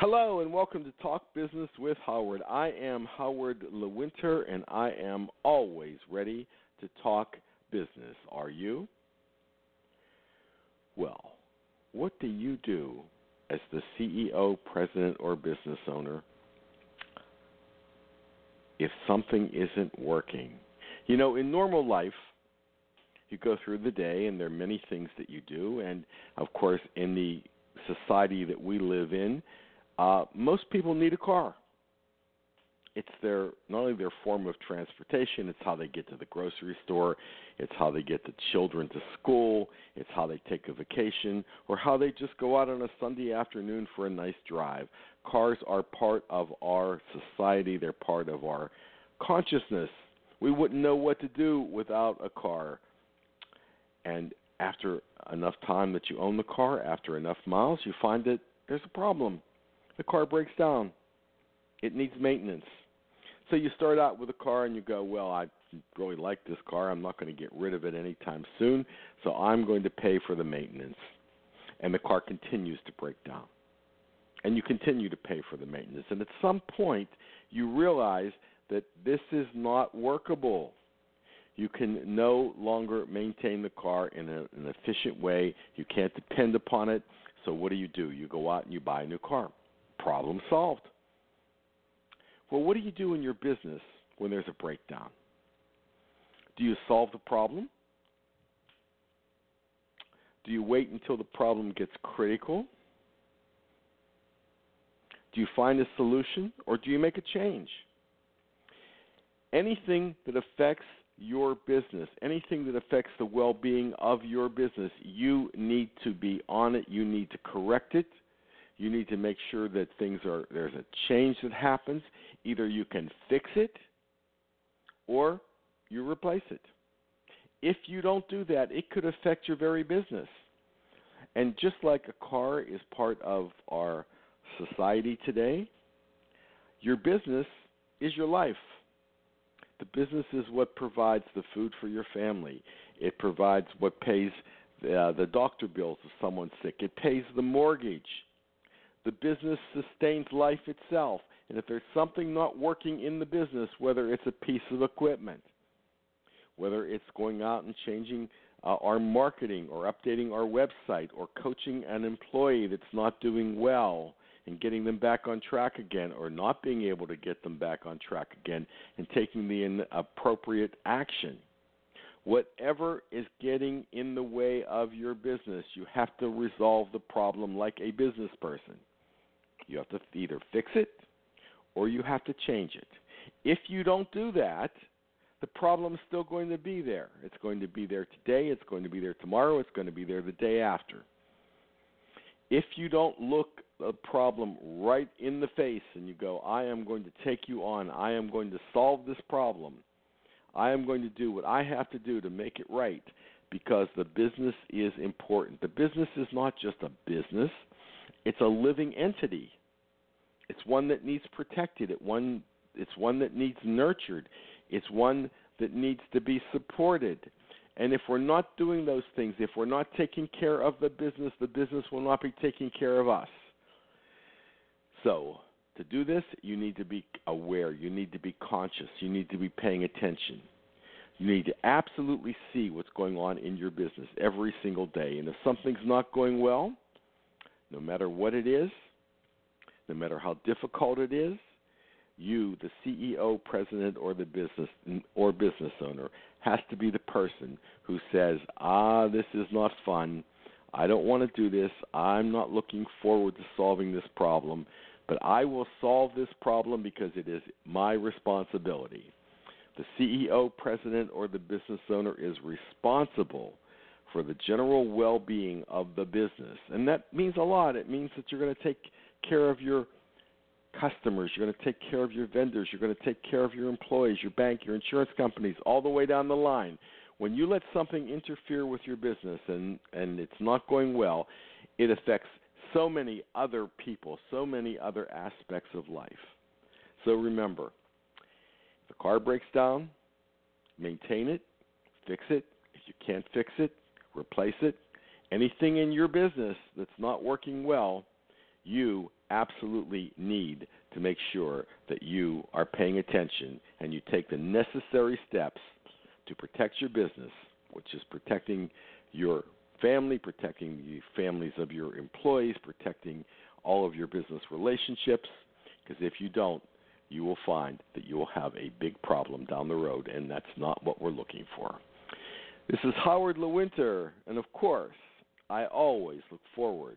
Hello and welcome to Talk Business with Howard. I am Howard Lewinter and I am always ready to talk business. Are you? Well, what do you do as the CEO, president, or business owner if something isn't working? You know, in normal life, you go through the day and there are many things that you do, and of course, in the society that we live in, uh, most people need a car. It's their not only their form of transportation, it's how they get to the grocery store, it's how they get the children to school, it's how they take a vacation, or how they just go out on a Sunday afternoon for a nice drive. Cars are part of our society, they're part of our consciousness. We wouldn't know what to do without a car. And after enough time that you own the car, after enough miles, you find that there's a problem the car breaks down. It needs maintenance. So you start out with a car and you go, well, I really like this car. I'm not going to get rid of it anytime soon, so I'm going to pay for the maintenance. And the car continues to break down. And you continue to pay for the maintenance. And at some point, you realize that this is not workable. You can no longer maintain the car in a, an efficient way. You can't depend upon it. So what do you do? You go out and you buy a new car. Problem solved. Well, what do you do in your business when there's a breakdown? Do you solve the problem? Do you wait until the problem gets critical? Do you find a solution or do you make a change? Anything that affects your business, anything that affects the well being of your business, you need to be on it. You need to correct it. You need to make sure that things are there's a change that happens. Either you can fix it or you replace it. If you don't do that, it could affect your very business. And just like a car is part of our society today, your business is your life. The business is what provides the food for your family. It provides what pays the, uh, the doctor bills if someone's sick. It pays the mortgage. The business sustains life itself. And if there's something not working in the business, whether it's a piece of equipment, whether it's going out and changing uh, our marketing or updating our website or coaching an employee that's not doing well and getting them back on track again or not being able to get them back on track again and taking the appropriate action. Whatever is getting in the way of your business, you have to resolve the problem like a business person. You have to either fix it or you have to change it. If you don't do that, the problem is still going to be there. It's going to be there today, it's going to be there tomorrow, it's going to be there the day after. If you don't look a problem right in the face and you go, I am going to take you on, I am going to solve this problem, I am going to do what I have to do to make it right because the business is important. The business is not just a business, it's a living entity. It's one that needs protected. It one it's one that needs nurtured. It's one that needs to be supported. And if we're not doing those things, if we're not taking care of the business, the business will not be taking care of us. So, to do this, you need to be aware, you need to be conscious, you need to be paying attention. You need to absolutely see what's going on in your business every single day. And if something's not going well, no matter what it is, no matter how difficult it is, you, the CEO, president, or the business or business owner, has to be the person who says, "Ah, this is not fun. I don't want to do this. I'm not looking forward to solving this problem, but I will solve this problem because it is my responsibility." The CEO, president, or the business owner is responsible for the general well-being of the business, and that means a lot. It means that you're going to take care of your customers, you're going to take care of your vendors, you're going to take care of your employees, your bank, your insurance companies, all the way down the line. When you let something interfere with your business and and it's not going well, it affects so many other people, so many other aspects of life. So remember, if the car breaks down, maintain it, fix it. If you can't fix it, replace it. Anything in your business that's not working well, you absolutely need to make sure that you are paying attention and you take the necessary steps to protect your business, which is protecting your family, protecting the families of your employees, protecting all of your business relationships. Because if you don't, you will find that you will have a big problem down the road, and that's not what we're looking for. This is Howard Lewinter, and of course, I always look forward